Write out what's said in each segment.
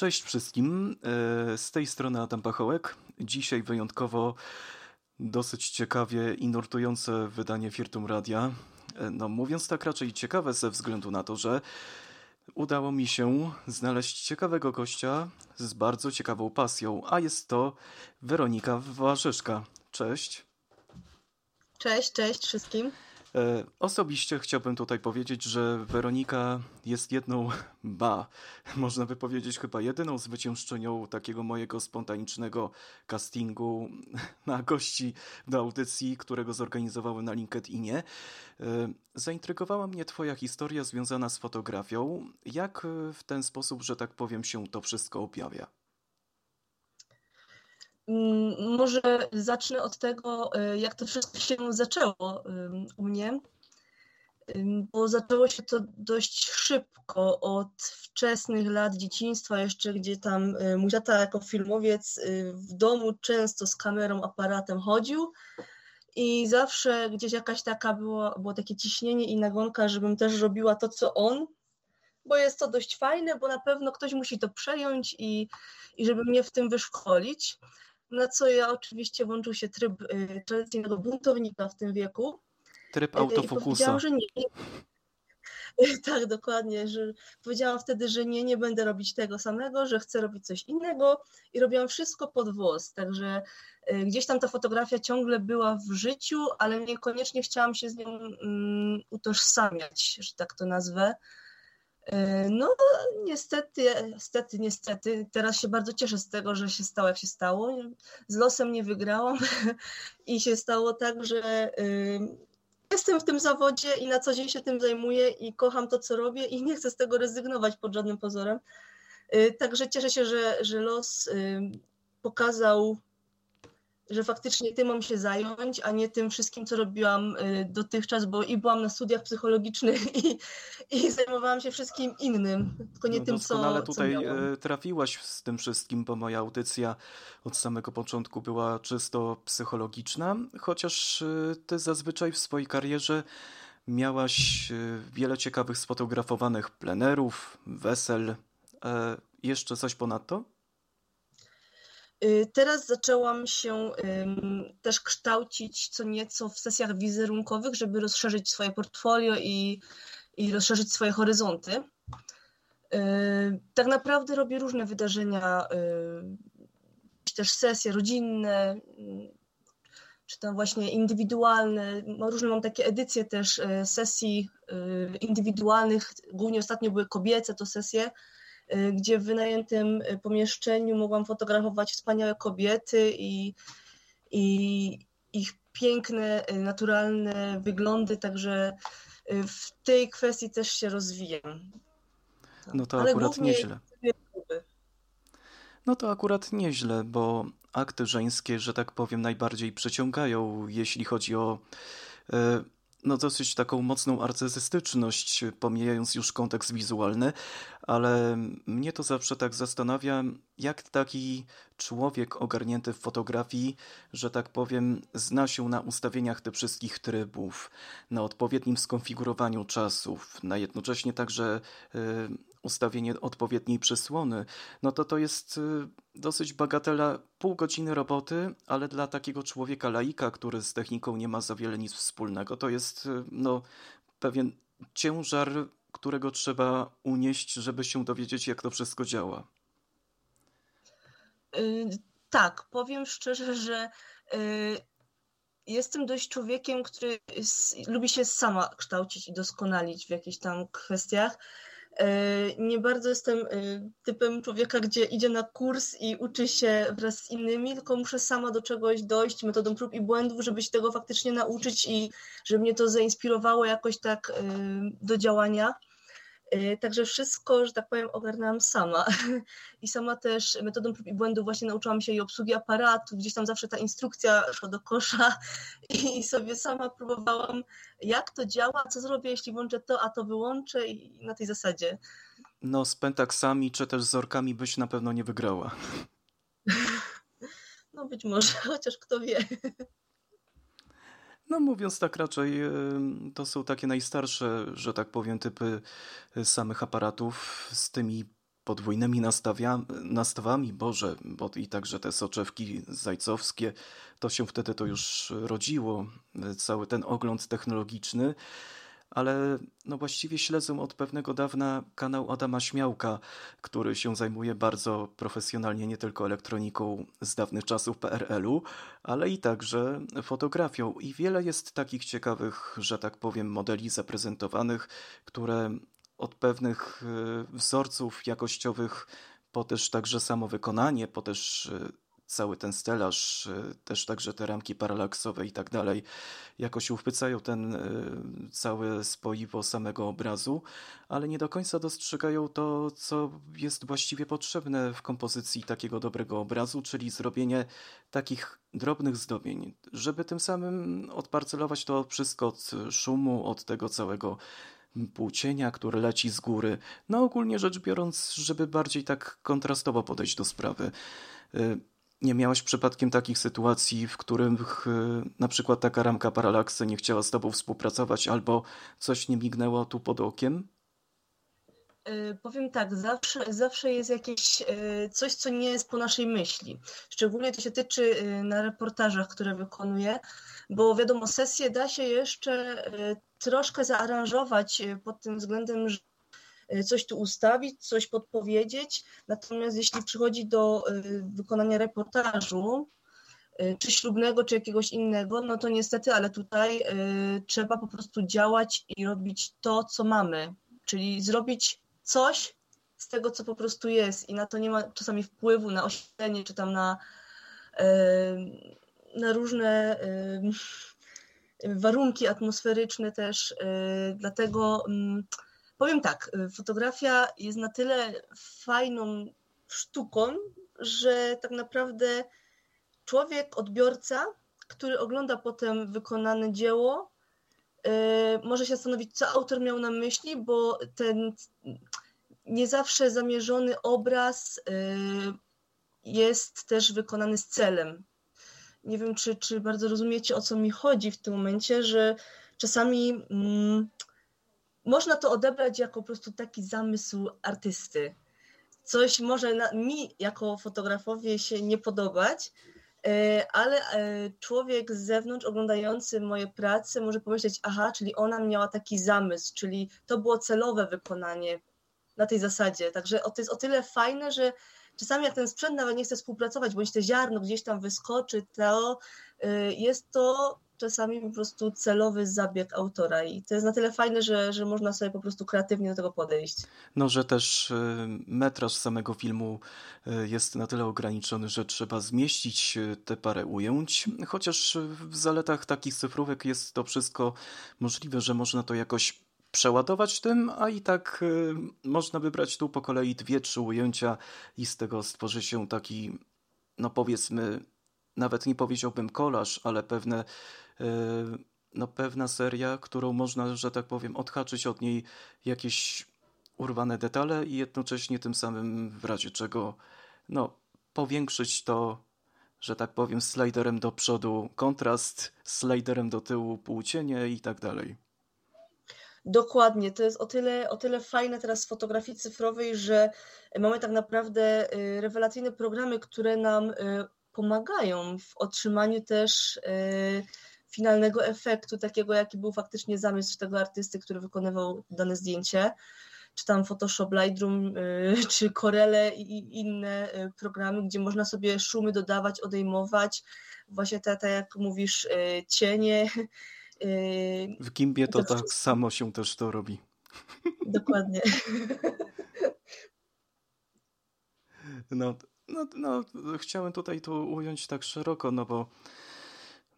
Cześć wszystkim, e, z tej strony Adam Pachołek. Dzisiaj wyjątkowo dosyć ciekawie i nurtujące wydanie Firtum Radia. No mówiąc tak raczej ciekawe ze względu na to, że udało mi się znaleźć ciekawego gościa z bardzo ciekawą pasją, a jest to Weronika Warzyszka. Cześć. Cześć, cześć wszystkim. E, Osobiście chciałbym tutaj powiedzieć, że Weronika jest jedną, ba, można by powiedzieć chyba jedyną zwyciężczynią takiego mojego spontanicznego castingu na gości do audycji, którego zorganizowały na LinkedInie. E, Zaintrygowała mnie Twoja historia związana z fotografią. Jak w ten sposób, że tak powiem, się to wszystko objawia? Mm, Może zacznę od tego, y, jak to wszystko się zaczęło u mnie, bo zaczęło się to dość szybko, od wczesnych lat dzieciństwa jeszcze, gdzie tam y, mój tata jako filmowiec y, w domu często z kamerą, aparatem chodził. I zawsze gdzieś jakaś taka było, było takie ciśnienie i nagonka, żebym też robiła to, co on, bo jest to dość fajne, bo na pewno ktoś musi to przejąć i, i żeby mnie w tym wyszkolić. Na co ja oczywiście włączył się tryb y, tradycyjnego buntownika w tym wieku. Tryb y, I autofokusa. powiedziałam, że nie. Tak, dokładnie, że powiedziałam wtedy, że nie, nie będę robić tego samego, że chcę robić coś innego i robiłam wszystko pod włos, także y, gdzieś tam ta fotografia ciągle była w życiu, ale niekoniecznie chciałam się z nią mm, utożsamiać, że tak to nazwę. Y, No, niestety, niestety, niestety. Teraz się bardzo cieszę z tego, że się stało, jak się stało. Z losem nie wygrałam i się stało tak, że y, jestem w tym zawodzie i na co dzień się tym zajmuję i kocham to, co robię i nie chcę z tego rezygnować pod żadnym pozorem. Y, Także cieszę się, że, że los y, pokazał, że faktycznie tym mam się zająć, a nie tym wszystkim, co robiłam y, dotychczas, bo i byłam na studiach psychologicznych i, i zajmowałam się wszystkim innym, tylko nie No tym, co, tutaj co miałam. e, trafiłaś z tym wszystkim, bo moja audycja od samego początku była czysto psychologiczna, chociaż e, ty zazwyczaj w swojej karierze miałaś wiele ciekawych sfotografowanych plenerów, wesel. E, Jeszcze coś ponadto? Y, Teraz zaczęłam się też kształcić co nieco w sesjach wizerunkowych, żeby rozszerzyć swoje portfolio i, i rozszerzyć swoje horyzonty. Y, Tak naprawdę robię różne wydarzenia, y, też sesje rodzinne, czy tam właśnie indywidualne. Różne mam takie edycje też sesji indywidualnych. Głównie ostatnio były kobiece to sesje, gdzie w wynajętym y, pomieszczeniu mogłam fotografować wspaniałe kobiety i, i ich piękne, y, naturalne wyglądy, także y, w tej kwestii też się rozwijam. No to Ale akurat nieźle. No to akurat nieźle, bo akty żeńskie, że tak powiem, najbardziej przyciągają, jeśli chodzi o no dosyć taką mocną artystyczność, pomijając już kontekst wizualny, ale mnie to zawsze tak zastanawia, jak taki człowiek ogarnięty w fotografii, że tak powiem, zna się na ustawieniach tych wszystkich trybów, na odpowiednim skonfigurowaniu czasów, na jednocześnie także e, ustawienie odpowiedniej przysłony, no to to jest y, dosyć bagatela pół godziny roboty, ale dla takiego człowieka laika, który z techniką nie ma za wiele nic wspólnego, to jest y, no, pewien ciężar, którego trzeba unieść, żeby się dowiedzieć, jak to wszystko działa. Y, Tak, powiem szczerze, że jestem dość człowiekiem, który lubi się sama kształcić i doskonalić w jakichś tam kwestiach. Y, Nie bardzo jestem y, typem człowieka, gdzie idzie na kurs i uczy się wraz z innymi, tylko muszę sama do czegoś dojść metodą prób i błędów, żeby się tego faktycznie nauczyć i żeby mnie to zainspirowało jakoś tak y, do działania. Y, także wszystko, że tak powiem, ogarnęłam sama. I sama też metodą prób i błędów właśnie nauczyłam się i obsługi aparatu, gdzieś tam zawsze ta instrukcja szła do kosza i sobie sama próbowałam, jak to działa, co zrobię, jeśli włączę to, a to wyłączę i na tej zasadzie. No z pentaksami czy też z orkami byś na pewno nie wygrała. No być może, chociaż kto wie. No mówiąc tak raczej, to są takie najstarsze, że tak powiem, typy y, samych aparatów z tymi podwójnymi nastawami, Boże, bo i także te soczewki zajcowskie, to się wtedy to już rodziło, y, cały ten ogląd technologiczny ale no właściwie śledzę od pewnego dawna kanał Adama Śmiałka, który się zajmuje bardzo profesjonalnie nie tylko elektroniką z dawnych czasów PRL-u, ale i także fotografią. I wiele jest takich ciekawych, że tak powiem, modeli zaprezentowanych, które od pewnych e, wzorców jakościowych po też także samo wykonanie, po też e, cały ten stelaż, y, też także te ramki paralaksowe i tak dalej, jakoś uchwycają ten y, całe spoiwo samego obrazu, ale nie do końca dostrzegają to, co jest właściwie potrzebne w kompozycji takiego dobrego obrazu, czyli zrobienie takich drobnych zdobień, żeby tym samym odparcelować to wszystko od szumu, od tego całego płócienia, które leci z góry. No ogólnie rzecz biorąc, żeby bardziej tak kontrastowo podejść do sprawy. Y, nie miałeś przypadkiem takich sytuacji, w których y, na przykład taka ramka paralaksy nie chciała z tobą współpracować albo coś nie mignęło tu pod okiem? Yy, powiem tak, zawsze, zawsze jest jakieś yy, coś, co nie jest po naszej myśli. Szczególnie to się tyczy na reportażach, które wykonuję, bo wiadomo, sesję da się jeszcze troszkę zaaranżować pod tym względem, że Y, coś tu ustawić, coś podpowiedzieć. Natomiast jeśli przychodzi do y, wykonania reportażu, y, czy ślubnego, czy jakiegoś innego, no to niestety, ale tutaj trzeba po prostu działać i robić to, co mamy, czyli zrobić coś z tego, co po prostu jest i na to nie ma czasami wpływu na oświetlenie, czy tam na, na różne warunki atmosferyczne też, dlatego mm, Powiem tak, y, fotografia jest na tyle fajną sztuką, że tak naprawdę człowiek, odbiorca, który ogląda potem wykonane dzieło, y, może się zastanowić, co autor miał na myśli, bo ten nie zawsze zamierzony obraz y, jest też wykonany z celem. Nie wiem, czy, czy bardzo rozumiecie, o co mi chodzi w tym momencie, że czasami mm, można to odebrać jako po prostu taki zamysł artysty. Coś może na, mi jako fotografowi się nie podobać, e, ale e, człowiek z zewnątrz oglądający moje prace może pomyśleć, aha, czyli ona miała taki zamysł, czyli to było celowe wykonanie na tej zasadzie. Także to jest o tyle fajne, że czasami jak ten sprzęt nawet nie chce współpracować, bądź te ziarno gdzieś tam wyskoczy, to e, jest to czasami po prostu celowy zabieg autora i to jest na tyle fajne, że, że można sobie po prostu kreatywnie do tego podejść. No, że też y, metraż samego filmu y, jest na tyle ograniczony, że trzeba zmieścić y, te parę ujęć, chociaż w zaletach takich cyfrówek jest to wszystko możliwe, że można to jakoś przeładować tym, a i tak można wybrać tu po kolei dwie, trzy ujęcia i z tego stworzy się taki, no powiedzmy, nawet nie powiedziałbym kolaż, ale pewne no, pewna seria, którą można, że tak powiem, odhaczyć od niej jakieś urwane detale i jednocześnie tym samym w razie czego no, powiększyć to, że tak powiem, sliderem do przodu kontrast, sliderem do tyłu półcienie i tak dalej. Dokładnie, to jest o tyle, o tyle fajne teraz w fotografii cyfrowej, że mamy tak naprawdę y, rewelacyjne programy, które nam y, pomagają w otrzymaniu też y, finalnego efektu, takiego jaki był faktycznie zamysł tego artysty, który wykonywał dane zdjęcie, czy tam Photoshop, Lightroom, y, czy Corele i inne y, programy, gdzie można sobie szumy dodawać, odejmować, właśnie tak, tak jak mówisz, y, cienie. W Gimbie to, to tak samo się też to robi. Dokładnie. No, no, no, chciałem tutaj to ująć tak szeroko, no bo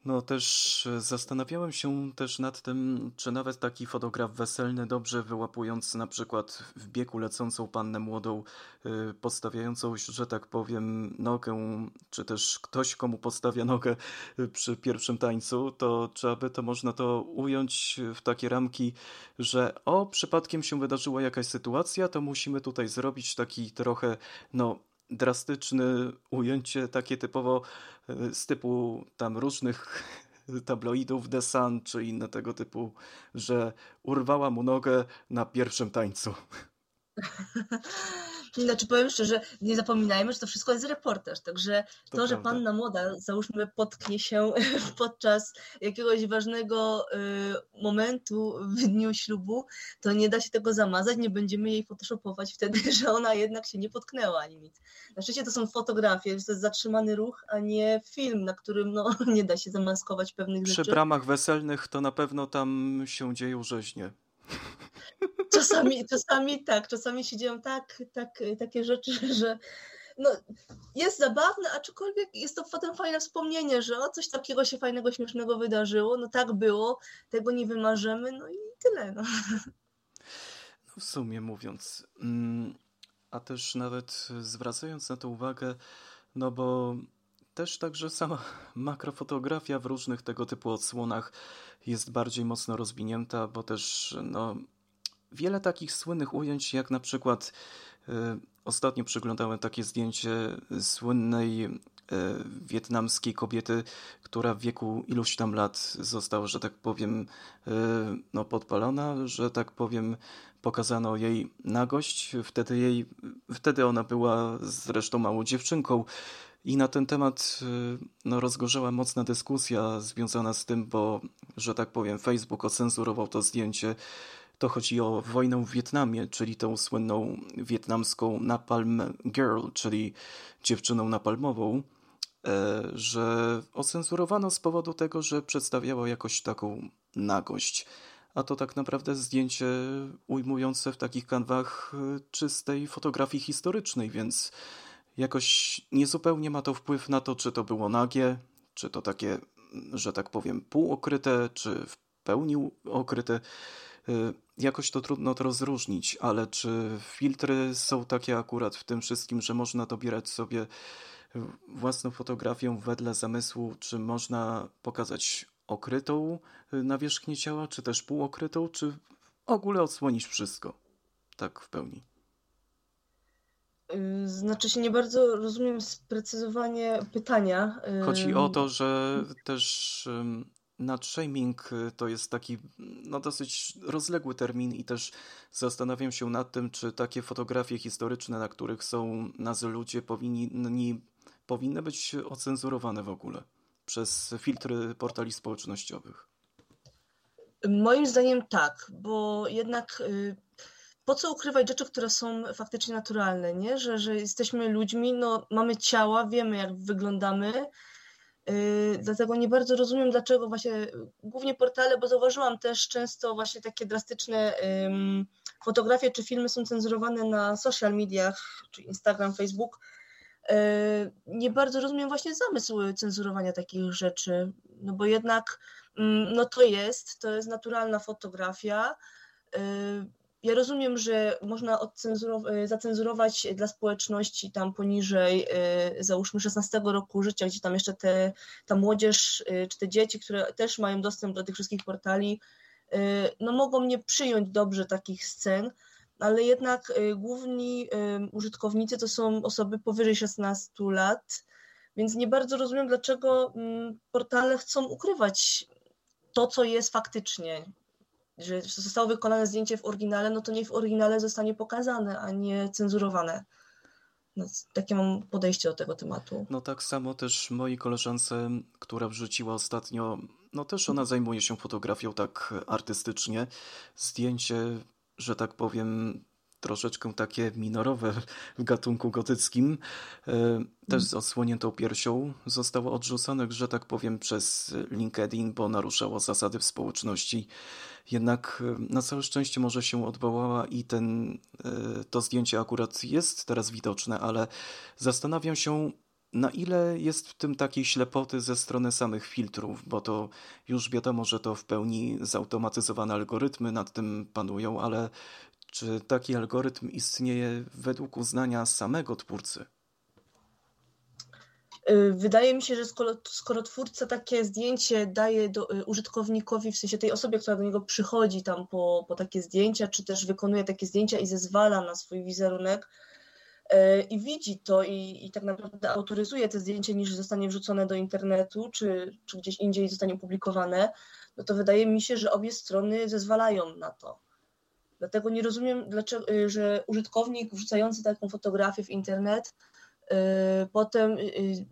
No też e, zastanawiałem się też nad tym, czy nawet taki fotograf weselny, dobrze wyłapując na przykład w biegu lecącą pannę młodą, y, podstawiającą, że tak powiem, nogę, czy też ktoś, komu podstawia nogę y, przy pierwszym tańcu, to czy aby to można to ująć w takie ramki, że o, przypadkiem się wydarzyła jakaś sytuacja, to musimy tutaj zrobić taki trochę, no drastyczne ujęcie, takie typowo e, z typu tam różnych tabloidów The Sun czy inne tego typu, że urwała mu nogę na pierwszym tańcu. Znaczy powiem szczerze, nie zapominajmy, że to wszystko jest reportaż, także to, to że panna młoda, załóżmy, potknie się podczas jakiegoś ważnego y, momentu w dniu ślubu, to nie da się tego zamazać, nie będziemy jej photoshopować wtedy, że ona jednak się nie potknęła ani nic. Na szczęście to są fotografie, to jest zatrzymany ruch, a nie film, na którym no, nie da się zamaskować pewnych Przy rzeczy. Przy bramach weselnych to na pewno tam się dzieją rzeźnie. Czasami, czasami tak, czasami się dzieją tak, tak, takie rzeczy, że no, jest zabawne, aczkolwiek jest to potem fajne wspomnienie, że o coś takiego się fajnego, śmiesznego wydarzyło, no tak było, tego nie wymarzymy, no i tyle. No. no w sumie mówiąc, mm, a też nawet zwracając na to uwagę, no bo też także sama makrofotografia w różnych tego typu odsłonach jest bardziej mocno rozwinięta, bo też no, wiele takich słynnych ujęć, jak na przykład y, ostatnio przeglądałem takie zdjęcie słynnej y, wietnamskiej kobiety, która w wieku iluś tam lat została, że tak powiem, no, podpalona, że tak powiem, pokazano jej nagość. Wtedy, jej, wtedy ona była zresztą małą dziewczynką. I na ten temat no, rozgorzała mocna dyskusja związana z tym, bo, że tak powiem, Facebook ocenzurował to zdjęcie to chodzi o wojnę w Wietnamie, czyli tą słynną wietnamską Napalm Girl, czyli dziewczyną napalmową, e, że ocenzurowano z powodu tego, że przedstawiała jakoś taką nagość. A to tak naprawdę zdjęcie ujmujące w takich kanwach e, czystej fotografii historycznej, więc jakoś niezupełnie ma to wpływ na to, czy to było nagie, czy to takie, że tak powiem, półokryte, czy w pełni okryte. Jakoś to trudno to rozróżnić, ale czy filtry są takie akurat w tym wszystkim, że można dobierać sobie własną fotografię wedle zamysłu, czy można pokazać okrytą y, nawierzchnię ciała, czy też półokrytą, czy w ogóle odsłonić wszystko, tak w pełni? Y, znaczy się nie bardzo rozumiem sprecyzowanie pytania. Chodzi o to, że też Nutshaming y, to jest taki no, dosyć rozległy termin i też zastanawiam się nad tym, czy takie fotografie historyczne, na których są nazy ludzie, powinni, powinny być ocenzurowane w ogóle przez filtry portali społecznościowych. Moim zdaniem tak, bo jednak y, po co ukrywać rzeczy, które są faktycznie naturalne, nie? Że, że jesteśmy ludźmi, no, mamy ciała, wiemy jak wyglądamy, dlatego nie bardzo rozumiem, dlaczego właśnie głównie portale, bo zauważyłam też często właśnie takie drastyczne fotografie czy filmy są cenzurowane na social mediach, czy Instagram, Facebook. Yy, nie bardzo rozumiem właśnie zamysł cenzurowania takich rzeczy, no bo jednak mm, no to jest, to jest naturalna fotografia. Ja rozumiem, że można e, zacenzurować dla społeczności tam poniżej, e, załóżmy 16 roku życia, gdzie tam jeszcze te, ta młodzież, e, czy te dzieci, które też mają dostęp do tych wszystkich portali, no mogą nie przyjąć dobrze takich scen, ale jednak główni użytkownicy to są osoby powyżej 16 lat, więc nie bardzo rozumiem, dlaczego mm, portale chcą ukrywać to, co jest faktycznie że zostało wykonane zdjęcie w oryginale, no to niech w oryginale zostanie pokazane, a nie cenzurowane. No, takie mam podejście do tego tematu. No tak samo też mojej koleżance, która wrzuciła ostatnio, no też ona zajmuje się fotografią tak artystycznie. Zdjęcie, że tak powiem, troszeczkę takie minorowe w gatunku gotyckim, e, też z odsłoniętą piersią, zostało odrzucone, że tak powiem, przez LinkedIn, bo naruszało zasady w społeczności. Jednak e, na całe szczęście może się odwołała i ten, e, to zdjęcie akurat jest teraz widoczne, ale zastanawiam się, na ile jest w tym takiej ślepoty ze strony samych filtrów, bo to już wiadomo, że to w pełni zautomatyzowane algorytmy nad tym panują, ale czy taki algorytm istnieje według uznania samego twórcy? Y, wydaje mi się, że skoro, skoro twórca takie zdjęcie daje do, y, użytkownikowi, w sensie tej osobie, która do niego przychodzi tam po, po takie zdjęcia, czy też wykonuje takie zdjęcia i zezwala na swój wizerunek y, i widzi to i, i tak naprawdę autoryzuje te zdjęcie, niż zostanie wrzucone do internetu, czy, czy gdzieś indziej zostanie opublikowane, no to wydaje mi się, że obie strony zezwalają na to. Dlatego nie rozumiem, dlaczego, że użytkownik wrzucający taką fotografię w internet Y, potem y, y,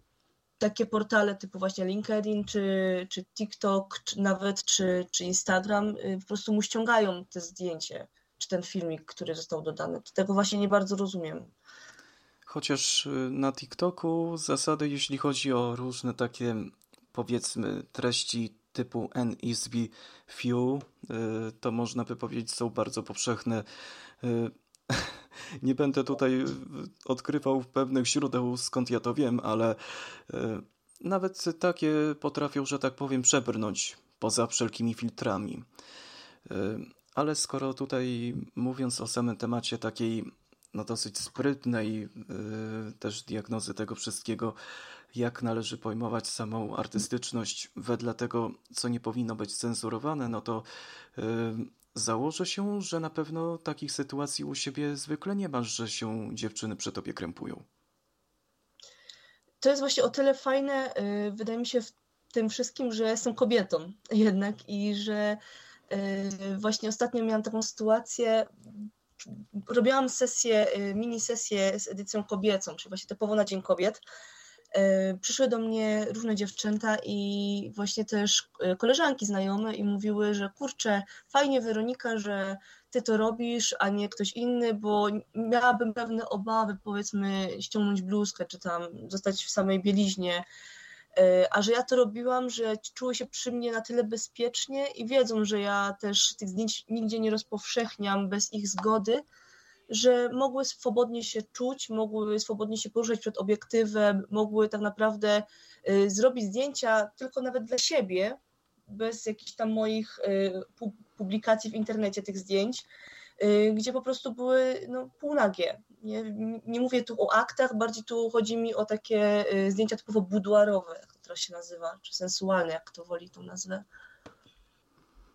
takie portale typu właśnie LinkedIn, czy, czy TikTok, czy nawet czy, czy Instagram po prostu mu ściągają te zdjęcie, czy ten filmik, który został dodany. Tego właśnie nie bardzo rozumiem. Chociaż na TikToku zasady, jeśli chodzi o różne takie powiedzmy treści typu NISB few, to można by powiedzieć są bardzo powszechne nie będę tutaj odkrywał pewnych źródeł, skąd ja to wiem, ale e, nawet takie potrafią, że tak powiem, przebrnąć poza wszelkimi filtrami. Ale skoro tutaj mówiąc o samym temacie takiej no dosyć sprytnej też diagnozy tego wszystkiego, jak należy pojmować samą artystyczność wedle tego, co nie powinno być cenzurowane, no to Założę się, że na pewno takich sytuacji u siebie zwykle nie masz, że się dziewczyny przy tobie krępują. To jest właśnie o tyle fajne, y, wydaje mi się, w tym wszystkim, że jestem kobietą jednak i że y, właśnie ostatnio miałam taką sytuację, robiłam sesję, y, mini sesję z edycją kobiecą, czyli właśnie typowo na Dzień Kobiet przyszły do mnie różne dziewczęta i właśnie też e, koleżanki znajome i mówiły, że kurczę, fajnie Weronika, że ty to robisz, a nie ktoś inny, bo miałabym pewne obawy, powiedzmy, ściągnąć bluzkę, czy tam zostać w samej bieliźnie, e, a że ja to robiłam, że czuły się przy mnie na tyle bezpiecznie i wiedzą, że ja też tych zdjęć nigdzie nie rozpowszechniam bez ich zgody, że mogły swobodnie się czuć, mogły swobodnie się poruszać przed obiektywem, mogły tak naprawdę y, zrobić zdjęcia tylko nawet dla siebie, bez jakichś tam moich y, publikacji w internecie tych zdjęć, y, gdzie po prostu były no, półnagie. Nie, nie mówię tu o aktach, bardziej tu chodzi mi o takie zdjęcia typowo buduarowe, jak to się nazywa, czy sensualne, jak to woli tą nazwę.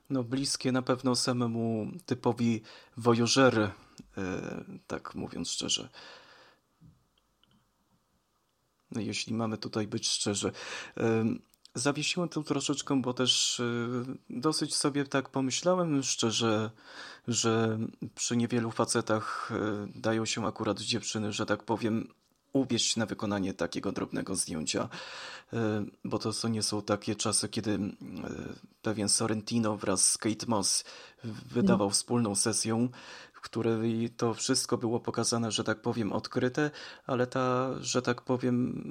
No bliskie na pewno samemu typowi wojożery, tak mówiąc szczerze. No, jeśli mamy tutaj być szczerzy. E, zawiesiłem tu troszeczkę, bo też e, dosyć sobie tak pomyślałem szczerze, że przy niewielu facetach dają się akurat dziewczyny, że tak powiem, uwieść na wykonanie takiego drobnego zdjęcia, bo to nie są takie czasy, kiedy pewien Sorrentino wraz z Kate Moss wydawał no. wspólną sesję, której to wszystko było pokazane, że tak powiem, odkryte, ale ta, że tak powiem,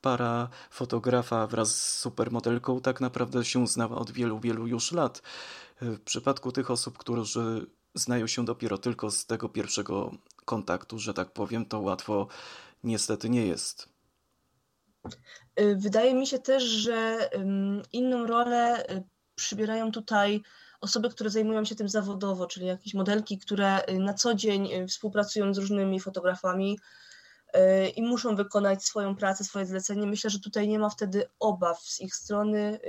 para fotografa wraz z supermodelką tak naprawdę się znała od wielu, wielu już lat. W przypadku tych osób, którzy znają się dopiero tylko z tego pierwszego kontaktu, że tak powiem, to łatwo niestety nie jest. Wydaje mi się też, że inną rolę y, przybierają tutaj osoby, które zajmują się tym zawodowo, czyli jakieś modelki, które y, na co dzień y, współpracują z różnymi fotografami y, i muszą wykonać swoją pracę, swoje zlecenie. Myślę, że tutaj nie ma wtedy obaw z ich strony.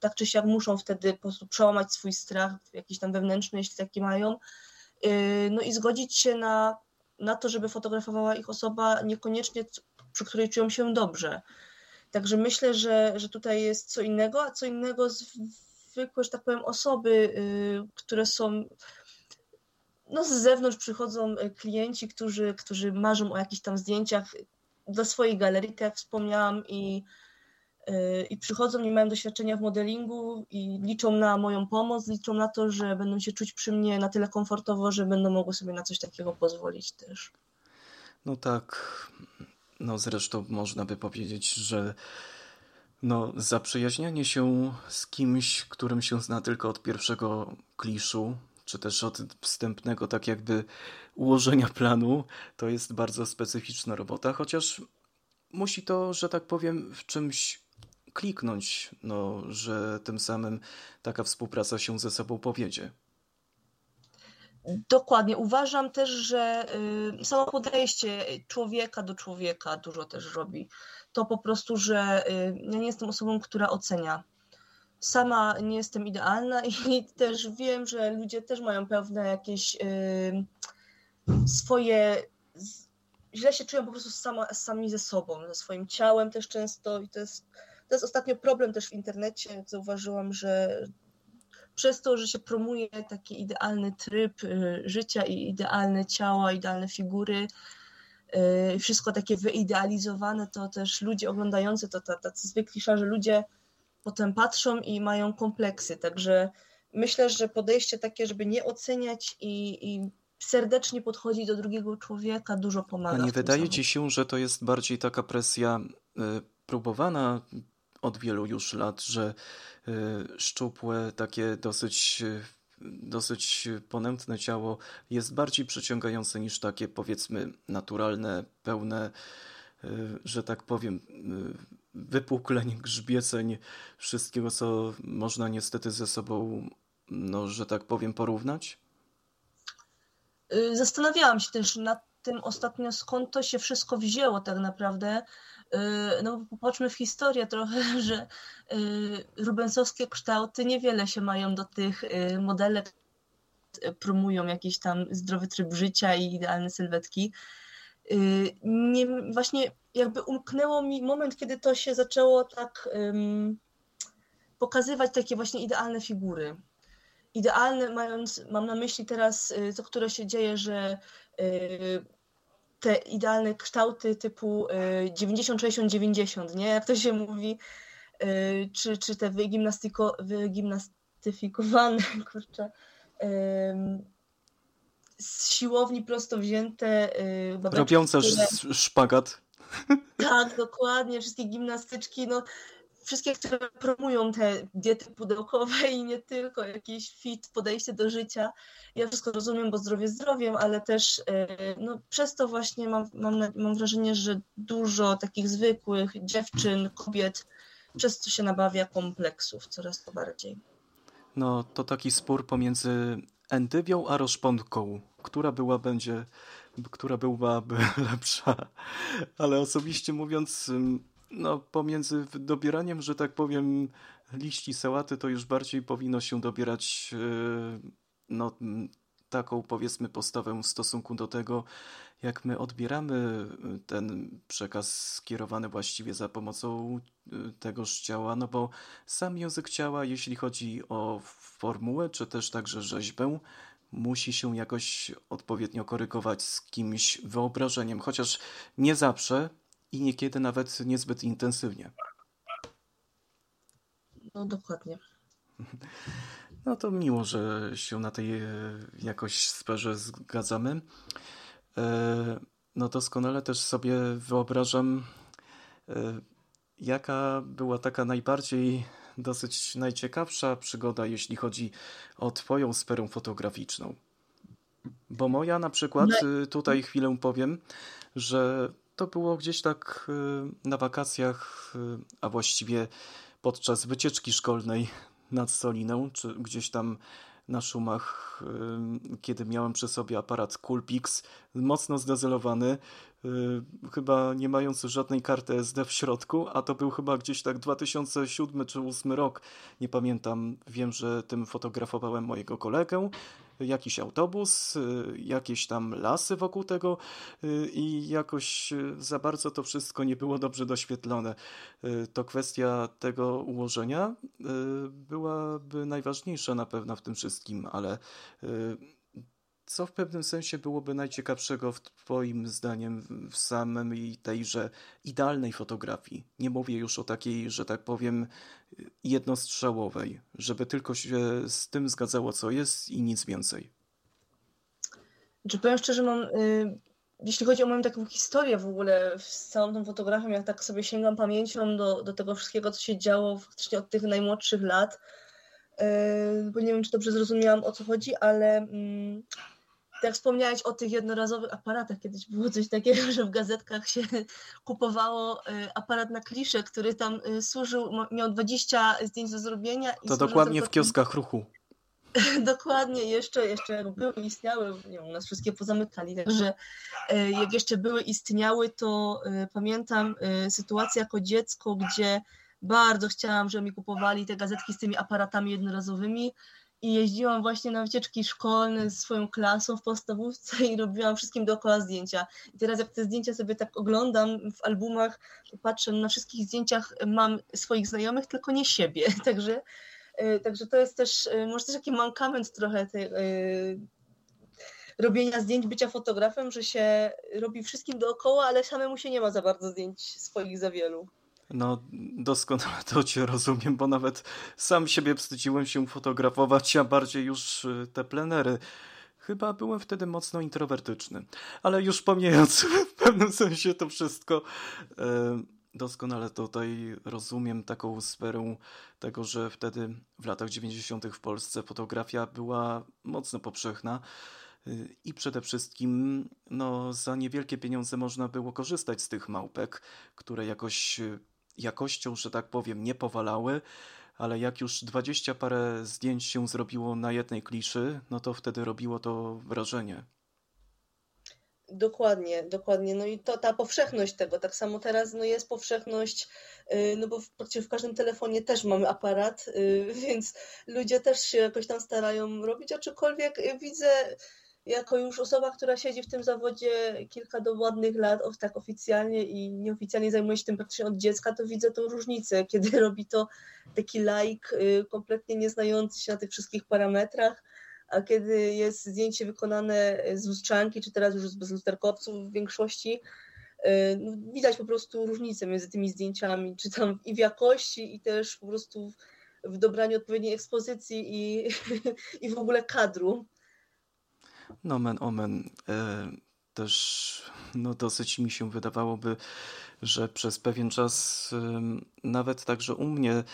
Tak czy siak muszą wtedy po prostu przełamać swój strach, jakiś tam wewnętrzny, jeśli taki mają, no i zgodzić się na, na to, żeby fotografowała ich osoba niekoniecznie, przy której czują się dobrze. Także myślę, że, że tutaj jest co innego, a co innego z zwykłe, że tak powiem, osoby, y, które są no z zewnątrz przychodzą y, klienci, którzy, którzy marzą o jakichś tam zdjęciach dla swojej galerii, tak jak wspomniałam, i, y, i przychodzą, nie mają doświadczenia w modelingu i liczą na moją pomoc, liczą na to, że będą się czuć przy mnie na tyle komfortowo, że będą mogły sobie na coś takiego pozwolić też. No tak, no zresztą można by powiedzieć, że no, zaprzyjaźnianie się z kimś, którym się zna tylko od pierwszego kliszu, czy też od wstępnego, tak jakby ułożenia planu, to jest bardzo specyficzna robota, chociaż musi to, że tak powiem, w czymś kliknąć, no, że tym samym taka współpraca się ze sobą powiedzie. Dokładnie. Uważam też, że y, samo podejście człowieka do człowieka dużo też robi. To po prostu, że y, ja nie jestem osobą, która ocenia. Sama nie jestem idealna i też wiem, że ludzie też mają pewne jakieś y, swoje. źle się czują po prostu sama, sami ze sobą, ze swoim ciałem też często i to jest, to jest ostatnio problem też w internecie. Zauważyłam, że przez to, że się promuje taki idealny tryb y, życia i idealne ciała, idealne figury, wszystko takie wyidealizowane, to też ludzie oglądający to, tacy zwykli szarzy ludzie potem patrzą i mają kompleksy. Także myślę, że podejście takie, żeby nie oceniać i, i serdecznie podchodzić do drugiego człowieka, dużo pomaga. A nie wydaje ci się, że to jest bardziej taka presja y, próbowana od wielu już lat, że y, szczupłe, takie dosyć, y, dosyć ponętne ciało jest bardziej przyciągające niż takie powiedzmy naturalne, pełne, y, że tak powiem, wypukleń, grzbieceń, wszystkiego, co można niestety ze sobą, no, że tak powiem, porównać? Zastanawiałam się też nad tym ostatnio, skąd to się wszystko wzięło tak naprawdę. Y, no popatrzmy w historię trochę, że y, rubensowskie kształty niewiele się mają do tych y, modelek, promują jakiś tam zdrowy tryb życia i idealne sylwetki. Nie, właśnie jakby umknęło mi moment, kiedy to się zaczęło tak um, pokazywać takie właśnie idealne figury. Idealne, mając, mam na myśli teraz to, które się dzieje, że te idealne kształty typu 90, 60, 90, nie? Jak to się mówi, y, czy, czy te wygimnastyko, wygimnastyfikowane, kurczę, z siłowni prosto wzięte y, babeczki, Robiące które... szpagat. Tak, dokładnie, wszystkie gimnastyczki, no wszystkie, które promują te diety pudełkowe i nie tylko, jakieś fit, podejście do życia. Ja wszystko rozumiem, bo zdrowie zdrowiem, ale też e, no, przez to właśnie mam, mam, mam wrażenie, że dużo takich zwykłych dziewczyn, kobiet przez to się nabawia kompleksów coraz to bardziej. No, to taki spór pomiędzy endywią a roszponką. Która była będzie, która byłaby lepsza. Ale osobiście mówiąc, no, pomiędzy dobieraniem, że tak powiem, liści sałaty, to już bardziej powinno się dobierać e, no, taką powiedzmy postawę w stosunku do tego, jak my odbieramy ten przekaz skierowany właściwie za pomocą e, tegoż ciała, no bo sam język ciała, jeśli chodzi o formułę, czy też także rzeźbę, musi się jakoś odpowiednio korygować z kimś wyobrażeniem, chociaż nie zawsze, i niekiedy nawet niezbyt intensywnie. No dokładnie. No to miło, że się na tej e, jakoś sferze zgadzamy. E, no doskonale też sobie wyobrażam, e, jaka była taka najbardziej, dosyć najciekawsza przygoda, jeśli chodzi o Twoją sferę fotograficzną. Bo moja na przykład, no. tutaj chwilę powiem, że to było gdzieś tak y, na wakacjach, y, a właściwie podczas wycieczki szkolnej nad Soliną, czy gdzieś tam na szumach, y, kiedy miałem przy sobie aparat Coolpix, mocno zdezelowany, chyba nie mający żadnej karty SD w środku, a to był chyba gdzieś tak 2007 czy 2008 rok, nie pamiętam. Wiem, że tym fotografowałem mojego kolegę jakiś autobus, y, jakieś tam lasy wokół tego y, i jakoś y, za bardzo to wszystko nie było dobrze doświetlone. To kwestia tego ułożenia byłaby najważniejsza na pewno w tym wszystkim, ale co w pewnym sensie byłoby najciekawszego w Twoim zdaniem w samej tejże idealnej fotografii? Nie mówię już o takiej, że tak powiem, jednostrzałowej, żeby tylko się z tym zgadzało, co jest i nic więcej. Czy powiem szczerze, mam, y, jeśli chodzi o moją taką historię w ogóle z całą tą fotografią, jak tak sobie sięgam pamięcią do, do tego wszystkiego, co się działo faktycznie od tych najmłodszych lat, y, bo nie wiem, czy dobrze zrozumiałam, o co chodzi, ale mm, tak wspomniałeś o tych jednorazowych aparatach, kiedyś było coś takiego, że w gazetkach się kupowało y, aparat na kliszę, który tam y, służył, miał 20 zdjęć do zrobienia. I to dokładnie w kioskach ruchu. Dokładnie, jeszcze, jeszcze były, istniały, nie u nas wszystkie pozamykali, także y, jak jeszcze były, istniały, to pamiętam sytuację jako dziecko, gdzie bardzo chciałam, żeby mi kupowali te gazetki z tymi aparatami jednorazowymi, i jeździłam właśnie na wycieczki szkolne z swoją klasą w podstawówce i robiłam wszystkim dookoła zdjęcia. I teraz jak te zdjęcia sobie tak oglądam w albumach, to patrzę, na wszystkich zdjęciach mam swoich znajomych, tylko nie siebie. Także, e, także to jest też, e, może też taki mankament trochę tej, e, robienia zdjęć, bycia fotografem, że się robi wszystkim dookoła, ale samemu się nie ma za bardzo zdjęć swoich za wielu. No, doskonale to cię rozumiem, bo nawet sam siebie wstydziłem się fotografować, a bardziej już y, te plenery. Chyba byłem wtedy mocno introwertyczny. Ale już pomijając w pewnym sensie to wszystko, e, doskonale tutaj rozumiem taką sferę tego, że wtedy w latach 90. w Polsce fotografia była mocno powszechna. Y, I przede wszystkim no, za niewielkie pieniądze można było korzystać z tych małpek, które jakoś y, jakością, że tak powiem, nie powalały, ale jak już dwadzieścia parę zdjęć się zrobiło na jednej kliszy, no to wtedy robiło to wrażenie. Dokładnie, dokładnie. No i to ta powszechność tego, tak samo teraz no jest powszechność, y, no bo w, w każdym telefonie też mamy aparat, y, więc ludzie też się jakoś tam starają robić, aczkolwiek widzę jako już osoba, która siedzi w tym zawodzie kilka do ładnych lat, tak oficjalnie i nieoficjalnie zajmuje się tym praktycznie od dziecka, to widzę tą różnicę, kiedy robi to taki like kompletnie nieznający się na tych wszystkich parametrach, a kiedy jest zdjęcie wykonane z lustrzanki, czy teraz już bez lusterkowców w większości, y, no widać po prostu różnicę między tymi zdjęciami, czy tam i w jakości, i też po prostu w dobraniu odpowiedniej ekspozycji i, i w ogóle kadru. Nomen omen. E, też no, dosyć mi się wydawałoby, że przez pewien czas, nawet także u mnie, e,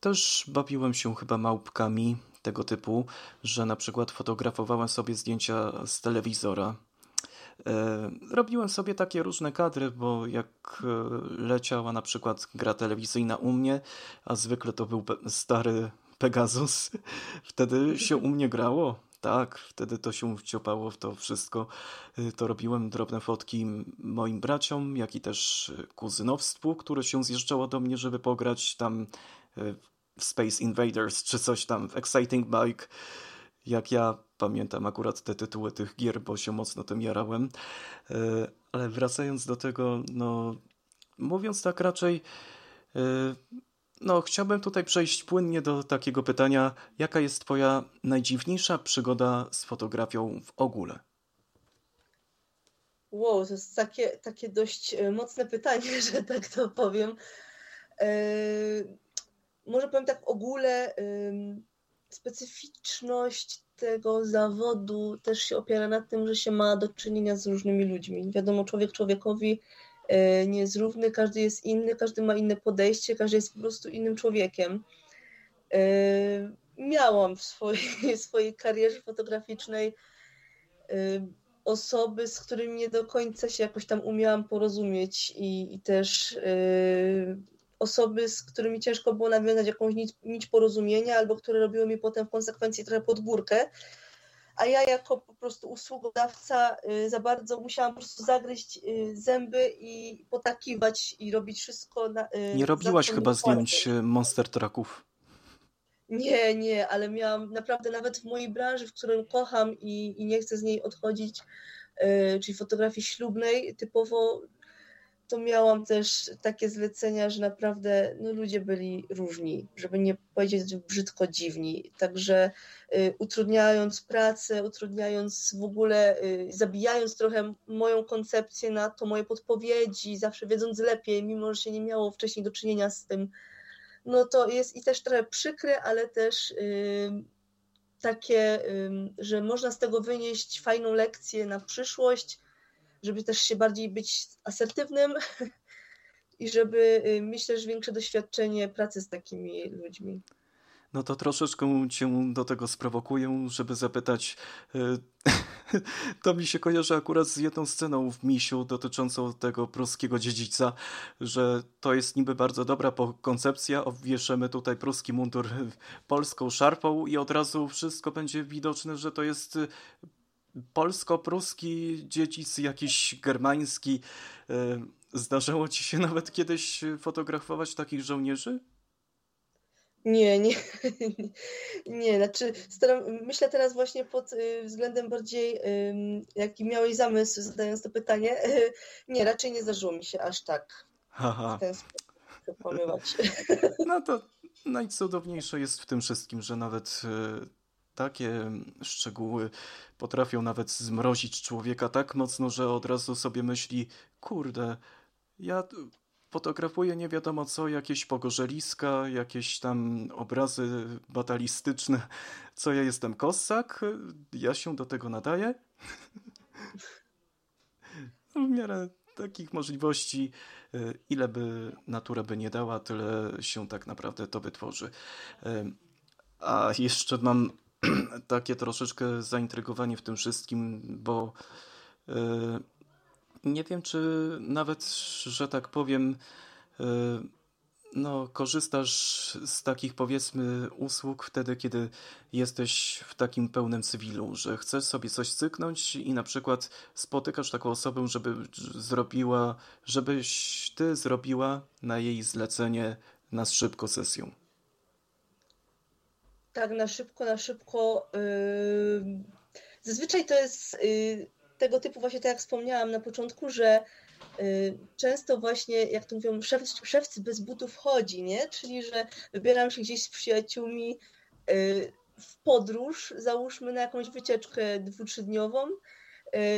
też bawiłem się chyba małpkami tego typu, że na przykład fotografowałem sobie zdjęcia z telewizora. E, robiłem sobie takie różne kadry, bo jak leciała na przykład gra telewizyjna u mnie, a zwykle to był stary Pegasus, wtedy się u mnie grało tak, wtedy to się wciopało w to wszystko. Y, to robiłem drobne fotki moim braciom, jak i też kuzynowstwu, które się zjeżdżało do mnie, żeby pograć tam y, w Space Invaders czy coś tam w Exciting Bike. Jak ja pamiętam akurat te tytuły tych gier, bo się mocno tym jarałem. Y, ale wracając do tego, no mówiąc tak raczej no, chciałbym tutaj przejść płynnie do takiego pytania, jaka jest Twoja najdziwniejsza przygoda z fotografią w ogóle? Wow, to jest takie, takie dość e, mocne pytanie, że tak to powiem. Yy, może powiem tak w ogóle, yy, specyficzność tego zawodu też się opiera na tym, że się ma do czynienia z różnymi ludźmi. Wiadomo, człowiek człowiekowi E, nie jest równy, każdy jest inny, każdy ma inne podejście, każdy jest po prostu innym człowiekiem. E, miałam w swojej, swojej karierze fotograficznej e, osoby, z którymi nie do końca się jakoś tam umiałam porozumieć i, i też osoby, z którymi ciężko było nawiązać jakąś nić, nić porozumienia, albo które robiły mi potem w konsekwencji trochę podgórkę a ja jako po prostu usługodawca y, za bardzo musiałam po prostu zagryźć y, zęby i potakiwać i robić wszystko. Na, y, nie robiłaś chyba zdjęć monster trucków. Nie, nie, ale miałam naprawdę nawet w mojej branży, w której kocham i, i nie chcę z niej odchodzić, czyli fotografii ślubnej, typowo to miałam też takie zlecenia, że naprawdę no, ludzie byli różni, żeby nie powiedzieć brzydko dziwni. Także y, utrudniając pracę, utrudniając w ogóle, y, zabijając trochę moją koncepcję na to, moje podpowiedzi, zawsze wiedząc lepiej, mimo że się nie miało wcześniej do czynienia z tym, no to jest i też trochę przykre, ale też y, takie, że można z tego wynieść fajną lekcję na przyszłość żeby też się bardziej być asertywnym i żeby y, mieć też większe doświadczenie pracy z takimi ludźmi. No to troszeczkę cię do tego sprowokuję, żeby zapytać. E, to mi się kojarzy akurat z jedną sceną w Misiu dotyczącą tego pruskiego dziedzica, że to jest niby bardzo dobra koncepcja, obwieszemy tutaj pruski mundur polską szarpą i od razu wszystko będzie widoczne, że to jest polsko-pruski dziedzic, jakiś germański. E, zdarzało ci się nawet kiedyś fotografować takich żołnierzy? Nie, nie, nie, znaczy staram, myślę teraz właśnie pod y, względem bardziej, jaki miałeś zamysł zadając to pytanie. Nie, raczej nie zdarzyło mi się aż tak Aha. w ten sposób No to najcudowniejsze jest w tym wszystkim, że nawet y, takie szczegóły potrafią nawet zmrozić człowieka tak mocno, że od razu sobie myśli, kurde, ja fotografuję nie wiadomo co, jakieś pogorzeliska, jakieś tam obrazy batalistyczne. Co ja jestem kossak? Ja się do tego nadaję? w miarę takich możliwości, e, ile by natura by nie dała, tyle się tak naprawdę to wytworzy. E, a jeszcze mam takie troszeczkę zaintrygowanie w tym wszystkim, bo e, nie wiem, czy nawet, że tak powiem, e, no, korzystasz z takich powiedzmy usług wtedy, kiedy jesteś w takim pełnym cywilu, że chcesz sobie coś cyknąć i na przykład spotykasz taką osobę, żeby zrobiła, żebyś ty zrobiła na jej zlecenie na szybko sesję. Tak, na szybko, na szybko. Yy... Zazwyczaj to jest yy tego typu właśnie, tak jak wspomniałam na początku, że y, często właśnie, jak to mówią, szef, szewcy bez butów chodzi, nie? Czyli, że wybieram się gdzieś z przyjaciółmi w podróż, załóżmy na jakąś wycieczkę dwu-trzydniową,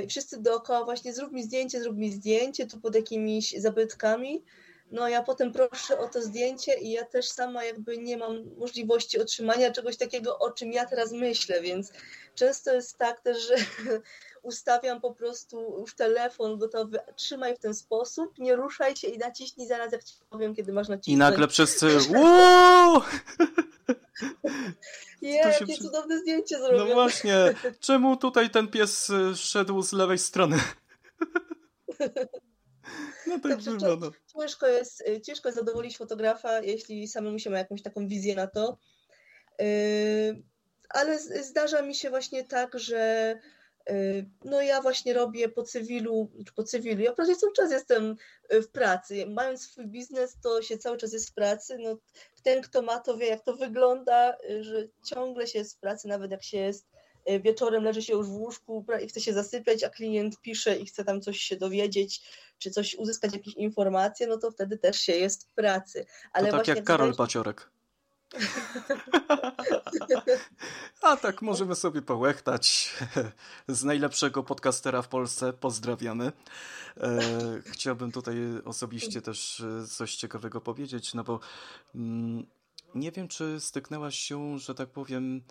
wszyscy dookoła właśnie zrób mi zdjęcie, zrób mi zdjęcie, tu pod jakimiś zabytkami, no ja potem proszę o to zdjęcie i ja też sama jakby nie mam możliwości otrzymania czegoś takiego, o czym ja teraz myślę, więc często jest tak też, że ustawiam po prostu już telefon gotowy, trzymaj w ten sposób, nie ruszaj się i naciśnij zaraz, jak ci powiem, kiedy masz nacisnąć. I nagle wszyscy Je, jakie przy... cudowne zdjęcie zrobię. No właśnie, czemu tutaj ten pies y, szedł z lewej strony? No tak bywa, no. Ciężko jest, y, ciężko jest zadowolić fotografa, jeśli samemu się ma jakąś taką wizję na to. Y, ale zdarza mi się właśnie tak, że y, no ja właśnie robię po cywilu, czy po cywilu, ja prawie cały czas jestem w pracy. Mając swój biznes, to się cały czas jest w pracy. No, ten, kto ma, to wie, jak to wygląda, że ciągle się jest w pracy, nawet jak się jest wieczorem, leży się już w łóżku i chce się zasypiać, a klient pisze i chce tam coś się dowiedzieć, czy coś uzyskać, jakieś informacje, no to wtedy też się jest w pracy. Ale to tak jak Karol Paciorek. A tak możemy sobie połechtać z najlepszego podcastera w Polsce. Pozdrawiamy. E, chciałbym tutaj osobiście też e, coś ciekawego powiedzieć, no bo mm, nie wiem, czy styknęłaś się, że tak powiem,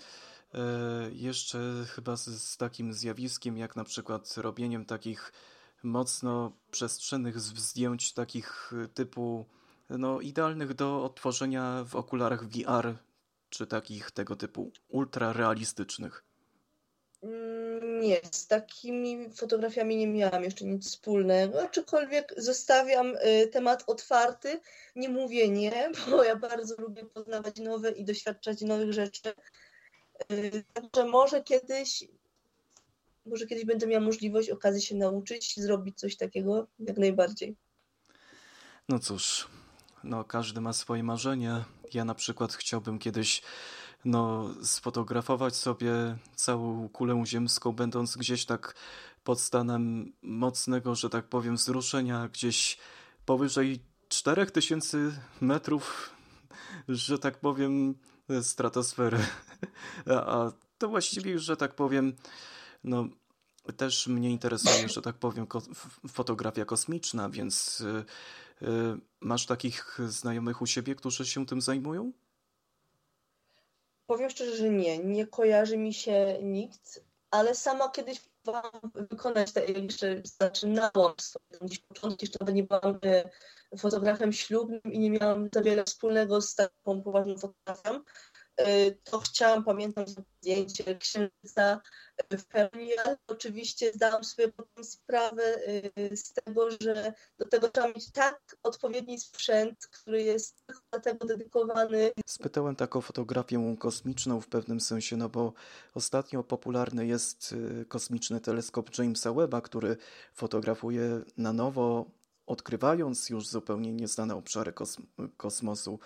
jeszcze chyba z, z takim zjawiskiem, jak na przykład robieniem takich mocno przestrzennych zdjęć takich y, typu no, idealnych do odtworzenia w okularach VR, czy takich tego typu ultra realistycznych. Mm, nie, z takimi fotografiami nie miałam jeszcze nic wspólnego, aczkolwiek zostawiam y, temat otwarty. Nie mówię nie, bo ja bardzo lubię poznawać nowe i doświadczać nowych rzeczy. Także może kiedyś może kiedyś będę miała możliwość, okazję się nauczyć, zrobić coś takiego, jak najbardziej. No cóż, no każdy ma swoje marzenie. Ja na przykład chciałbym kiedyś no, sfotografować sobie całą kulę ziemską, będąc gdzieś tak pod stanem mocnego, że tak powiem, wzruszenia, gdzieś powyżej 4000 metrów, że tak powiem, stratosfery. A to właściwie już, że tak powiem, no, też mnie interesuje, że tak powiem, ko fotografia kosmiczna, więc y, y, masz takich znajomych u siebie, którzy się tym zajmują? Powiem szczerze, że nie. Nie kojarzy mi się nikt, ale sama kiedyś próbowałam wykonać te na łącz. Gdzieś początki jeszcze nie byłam y, fotografem ślubnym i nie miałam za wiele wspólnego z taką poważną fotografią to chciałam, pamiętam zdjęcie księżyca w pełni, ale oczywiście zdałam sobie potem sprawę e, z tego, że do tego trzeba mieć tak odpowiedni sprzęt, który jest do tego dedykowany. Spytałem tak o fotografię kosmiczną w pewnym sensie, no bo ostatnio popularny jest e, kosmiczny teleskop Jamesa Webba, który fotografuje na nowo odkrywając już zupełnie nieznane obszary kosmosu,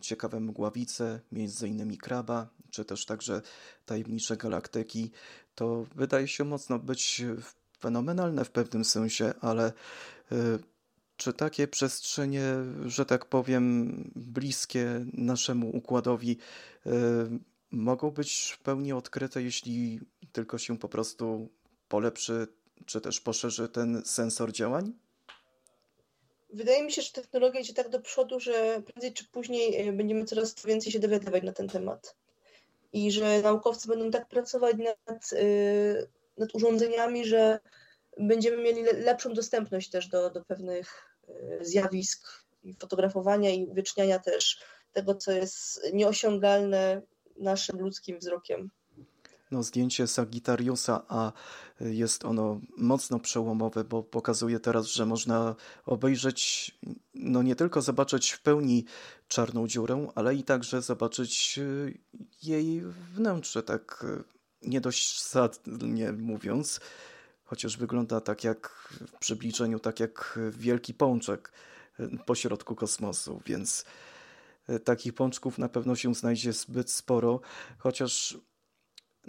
ciekawe mgławice, między innymi kraba, czy też także tajemnicze galaktyki, to wydaje się mocno być fenomenalne w pewnym sensie, ale y, czy takie przestrzenie, że tak powiem, bliskie naszemu układowi, y, mogą być w pełni odkryte, jeśli tylko się po prostu polepszy, czy też poszerzy ten sensor działań? Wydaje mi się, że technologia idzie tak do przodu, że prędzej czy później e, będziemy coraz więcej się dowiadywać na ten temat. I że naukowcy będą tak pracować nad, e, nad urządzeniami, że będziemy mieli lepszą dostępność też do, do pewnych e, zjawisk i fotografowania i uwieczniania też tego, co jest nieosiągalne naszym ludzkim wzrokiem no, zdjęcie Sagittariusa, a jest ono mocno przełomowe, bo pokazuje teraz, że można obejrzeć, no nie tylko zobaczyć w pełni czarną dziurę, ale i także zobaczyć y, jej wnętrze, tak y, nie dość sadnie mówiąc, chociaż wygląda tak jak w przybliżeniu, tak jak wielki pączek y, pośrodku kosmosu, więc takich pączków na pewno się znajdzie zbyt sporo, chociaż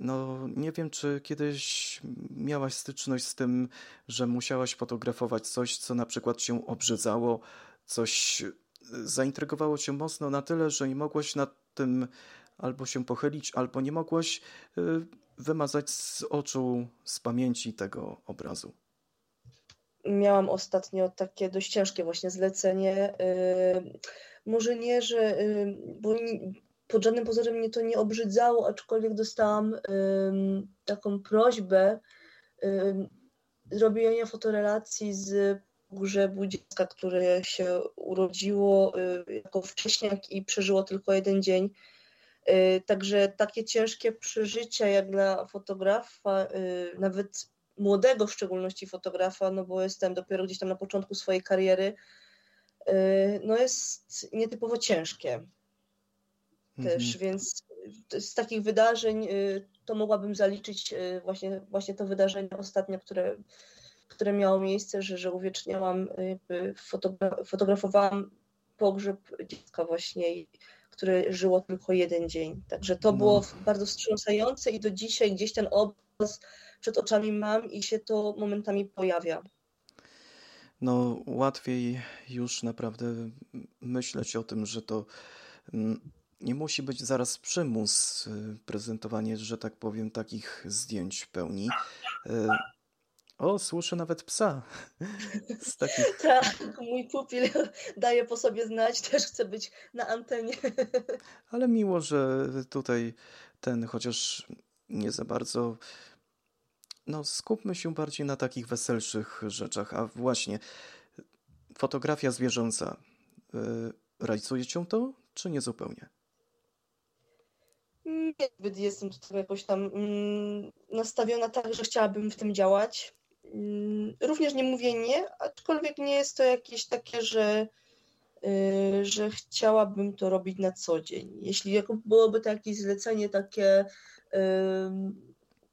no, nie wiem, czy kiedyś miałaś styczność z tym, że musiałaś fotografować coś, co na przykład się obrzydzało, coś e, zaintrygowało cię mocno na tyle, że nie mogłaś nad tym albo się pochylić, albo nie mogłaś e, wymazać z oczu, z pamięci tego obrazu. Miałam ostatnio takie dość ciężkie właśnie zlecenie. E, może nie, że bo pod żadnym pozorem mnie to nie obrzydzało, aczkolwiek dostałam ym, taką prośbę ym, zrobienia fotorelacji z pogrzebu dziecka, które się urodziło y, jako wcześniak i przeżyło tylko jeden dzień. Y, także takie ciężkie przeżycia jak dla fotografa, y, nawet młodego w szczególności fotografa, no bo jestem dopiero gdzieś tam na początku swojej kariery, no jest nietypowo ciężkie też, mhm. więc z takich wydarzeń y, to mogłabym zaliczyć y, właśnie, właśnie to wydarzenie ostatnie, które, które miało miejsce, że, że uwieczniałam, fotogra fotografowałam pogrzeb dziecka właśnie, które żyło tylko jeden dzień. Także to no. było bardzo wstrząsające i do dzisiaj gdzieś ten obraz przed oczami mam i się to momentami pojawia. No, łatwiej już naprawdę myśleć o tym, że to mm, nie musi być zaraz przymus y, prezentowanie, że tak powiem, takich zdjęć w pełni. Y, o, słyszę nawet psa. Z takich... Tak, mój pupil daje po sobie znać, też chce być na antenie. Ale miło, że tutaj ten, chociaż nie za bardzo. No, skupmy się bardziej na takich weselszych rzeczach. A właśnie, fotografia zwierzęca. Y, realizujecie to, czy nie zupełnie? Niezbyt jestem tutaj jakoś tam mm, nastawiona tak, że chciałabym w tym działać. Mm, również nie mówię nie, aczkolwiek nie jest to jakieś takie, że, y, że chciałabym to robić na co dzień. Jeśli byłoby to jakieś zlecenie takie,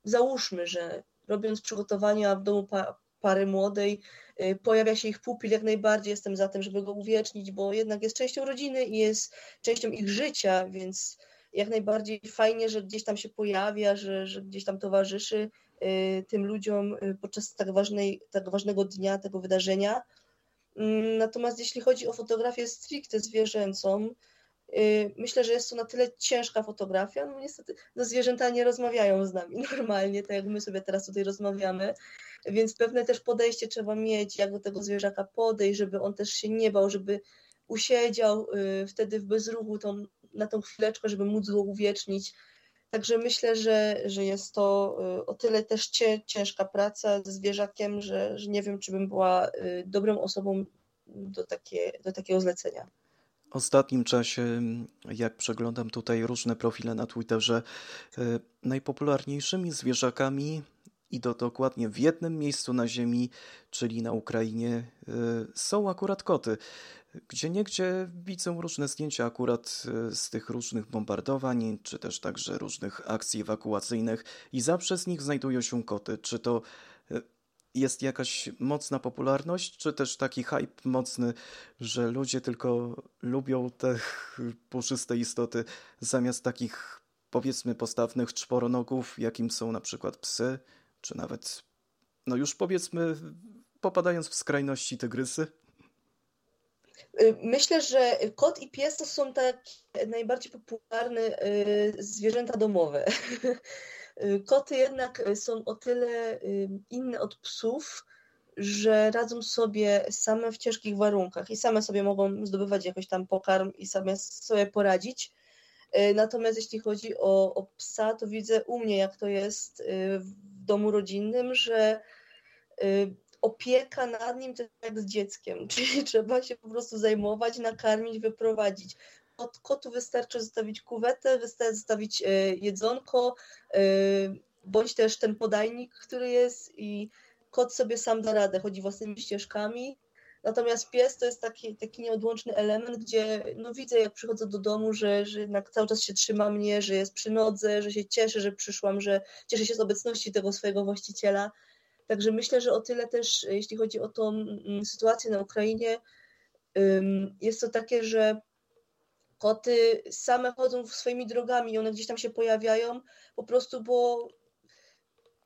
załóżmy, że robiąc przygotowania w domu pa, pary młodej, y, pojawia się ich pupil, jak najbardziej jestem za tym, żeby go uwiecznić, bo jednak jest częścią rodziny i jest częścią ich życia, więc jak najbardziej fajnie, że gdzieś tam się pojawia, że, że gdzieś tam towarzyszy y, tym ludziom y, podczas tak, ważnej, tak ważnego dnia, tego wydarzenia. Mm, natomiast jeśli chodzi o fotografię stricte zwierzęcą, y, myślę, że jest to na tyle ciężka fotografia, no niestety no zwierzęta nie rozmawiają z nami normalnie, tak jak my sobie teraz tutaj rozmawiamy, więc pewne też podejście trzeba mieć, jak do tego zwierzaka podejść, żeby on też się nie bał, żeby usiedział wtedy w bezruchu tą na tą chwileczkę, żeby móc go uwiecznić. Także myślę, że, że jest to y, o tyle też ciężka praca ze zwierzakiem, że, że nie wiem, czy bym była y, dobrą osobą do, takie, do takiego zlecenia. ostatnim czasie, jak przeglądam tutaj różne profile na Twitterze, e, najpopularniejszymi zwierzakami i to dokładnie w jednym miejscu na Ziemi, czyli na Ukrainie, są akurat koty. Gdzie niegdzie widzę różne zdjęcia akurat e, z tych różnych bombardowań, czy też także różnych akcji ewakuacyjnych i zawsze z nich znajdują się koty. Czy to jest jakaś mocna popularność, czy też taki hype mocny, że ludzie tylko lubią te puszyste istoty zamiast takich powiedzmy postawnych czworonogów, jakim są na przykład psy, czy nawet, no już powiedzmy, popadając w skrajności tygrysy? Y, myślę, że kot i pies to są tak najbardziej popularne y, zwierzęta domowe. Y, koty jednak są o tyle inne od psów, że radzą sobie same w ciężkich warunkach i same sobie mogą zdobywać jakoś tam pokarm i same sobie poradzić. Natomiast jeśli chodzi o, o psa, to widzę u mnie, jak to jest w domu rodzinnym, że opieka nad nim to jak z dzieckiem, czyli trzeba się po prostu zajmować, nakarmić, wyprowadzić. Od kotu wystarczy zostawić kuwetę, wystarczy zostawić e, jedzonko, e, bądź też ten podajnik, który jest i kot sobie sam da radę, chodzi własnymi ścieżkami. Natomiast pies to jest taki, taki nieodłączny element, gdzie no widzę, jak przychodzę do domu, że, że jednak cały czas się trzyma mnie, że jest przy nodze, że się cieszy, że przyszłam, że cieszy się z obecności tego swojego właściciela. Także myślę, że o tyle też, jeśli chodzi o tą mm, sytuację na Ukrainie, jest to takie, że koty same chodzą swoimi drogami i one gdzieś tam się pojawiają, po prostu, bo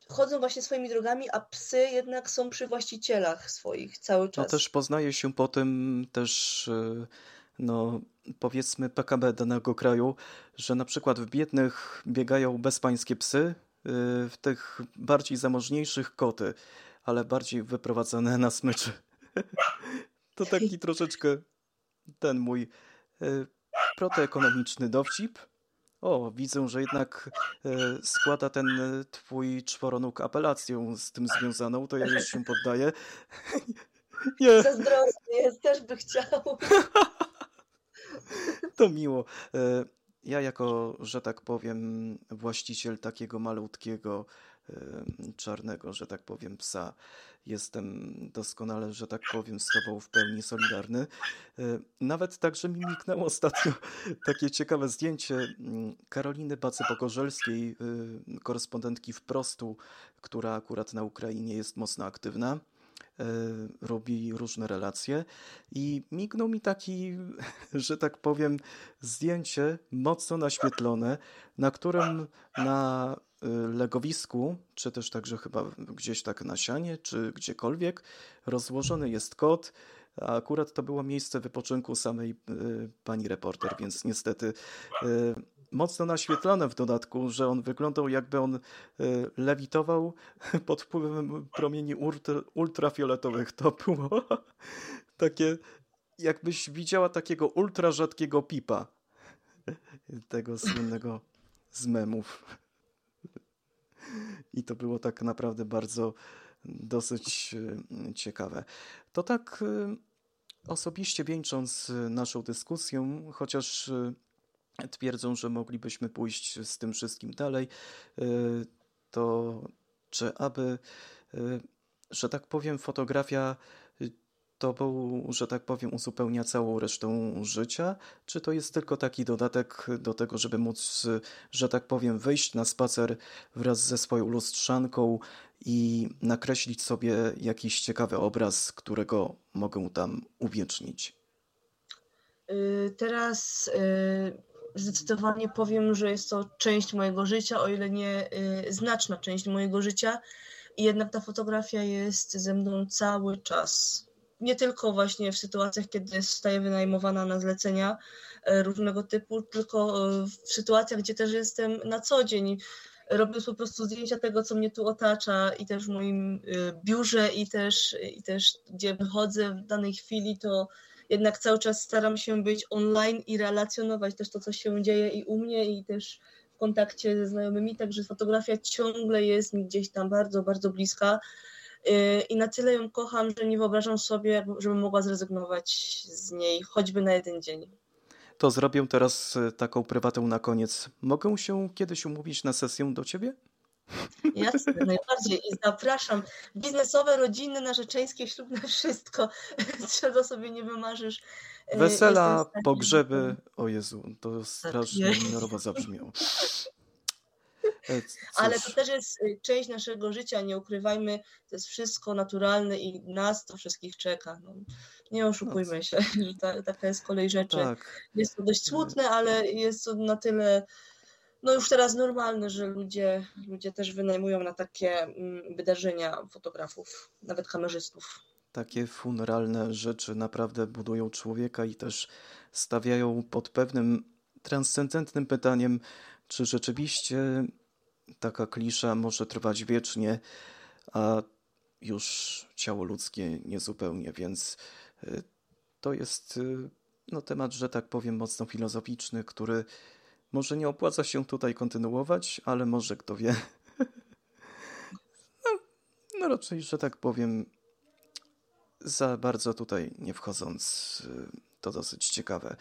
chodzą właśnie swoimi drogami, a psy jednak są przy właścicielach swoich cały czas. No też poznaje się po tym też y, no powiedzmy PKB danego kraju, że na przykład w biednych biegają bezpańskie psy, w tych bardziej zamożniejszych koty, ale bardziej wyprowadzone na smyczy. To taki troszeczkę ten mój y, protoekonomiczny dowcip. O, widzę, że jednak y, składa ten twój czworonóg apelację z tym związaną, to ja już się poddaję. Nie. Zazdrosny jest, też by chciał. To miło. Ja jako, że tak powiem, właściciel takiego malutkiego, czarnego, że tak powiem, psa, jestem doskonale, że tak powiem, z Tobą w pełni solidarny. E, nawet także mi miknęło ostatnio takie ciekawe zdjęcie mm, Karoliny Bacy-Pogorzelskiej, y, korespondentki wprostu, która akurat na Ukrainie jest mocno aktywna. E, robi różne relacje i mignął mi taki, że tak powiem, zdjęcie mocno naświetlone, na którym na e, legowisku, czy też także chyba gdzieś tak na sianie, czy gdziekolwiek, rozłożony jest kot, a akurat to było miejsce wypoczynku samej e, pani reporter, więc niestety mocno naświetlone w dodatku, że on wyglądał jakby on e, lewitował pod wpływem promieni ultrafioletowych. To było takie, jakbyś widziała takiego ultra rzadkiego pipa. Tego słynnego z memów. I to było tak naprawdę bardzo dosyć e, ciekawe. To tak e, osobiście wieńcząc naszą dyskusję, chociaż twierdzą, że moglibyśmy pójść z tym wszystkim dalej, y, to czy aby, y, że tak powiem, fotografia y, to był, że tak powiem, uzupełnia całą resztę życia, czy to jest tylko taki dodatek do tego, żeby móc, że tak powiem, wyjść na spacer wraz ze swoją lustrzanką i nakreślić sobie jakiś ciekawy obraz, którego mogę tam uwiecznić? Teraz zdecydowanie powiem, że jest to część mojego życia, o ile nie y, znaczna część mojego życia. I jednak ta fotografia jest ze mną cały czas. Nie tylko właśnie w sytuacjach, kiedy zostaję wynajmowana na zlecenia y, różnego typu, tylko y, w sytuacjach, gdzie też jestem na co dzień, robiąc po prostu zdjęcia tego, co mnie tu otacza i też w moim biurze i też, i też gdzie wychodzę w danej chwili, to jednak cały czas staram się być online i relacjonować też to, co się dzieje i u mnie, i też w kontakcie ze znajomymi, także fotografia ciągle jest mi gdzieś tam bardzo, bardzo bliska. Y, I na tyle ją kocham, że nie wyobrażam sobie, żebym mogła zrezygnować z niej choćby na jeden dzień. To zrobię teraz e, taką prywatę na koniec. Mogę się kiedyś umówić na sesję do ciebie? Jasne, najbardziej. I zapraszam. Biznesowe, rodzinne, narzeczeńskie, ślubne, wszystko. Czego sobie nie wymarzysz. E, Wesela, stanie- pogrzeby. O Jezu, to strasznie jest. minorowo zabrzmiało. E, cóż, Ale to też jest y, część naszego życia, nie ukrywajmy, to jest wszystko naturalne i nas to wszystkich czeka. No, nie oszukujmy się, że ta, taka jest kolej rzeczy. tak. Jest to dość smutne, ale jest to na tyle, no już teraz normalne, że ludzie, ludzie też wynajmują na takie mm, wydarzenia fotografów, nawet kamerzystów. Takie funeralne rzeczy naprawdę budują człowieka i też stawiają pod pewnym transcendentnym pytaniem, czy rzeczywiście taka klisza może trwać wiecznie, a już ciało ludzkie niezupełnie, więc y, to jest y, no, temat, że tak powiem, mocno filozoficzny, który może nie opłaca się tutaj kontynuować, ale może kto wie. No, no raczej, że tak powiem, za bardzo tutaj nie wchodząc, y, to dosyć ciekawe.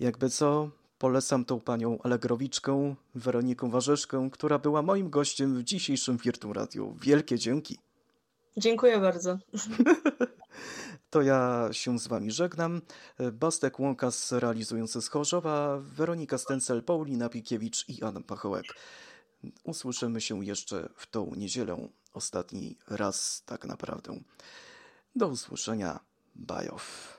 Jakby co, polecam tą panią Alegrowiczkę, Weronikę Warzeszkę, która była moim gościem w dzisiejszym Virtu Radio. Wielkie dzięki. Dziękuję bardzo. To ja się z wami żegnam. Bastek Łąkas realizujący z Chorzowa, Weronika Stencel, Paulina Pikiewicz i Adam Pachołek. Usłyszymy się jeszcze w tą niedzielę, ostatni raz tak naprawdę. Do usłyszenia. Bajow.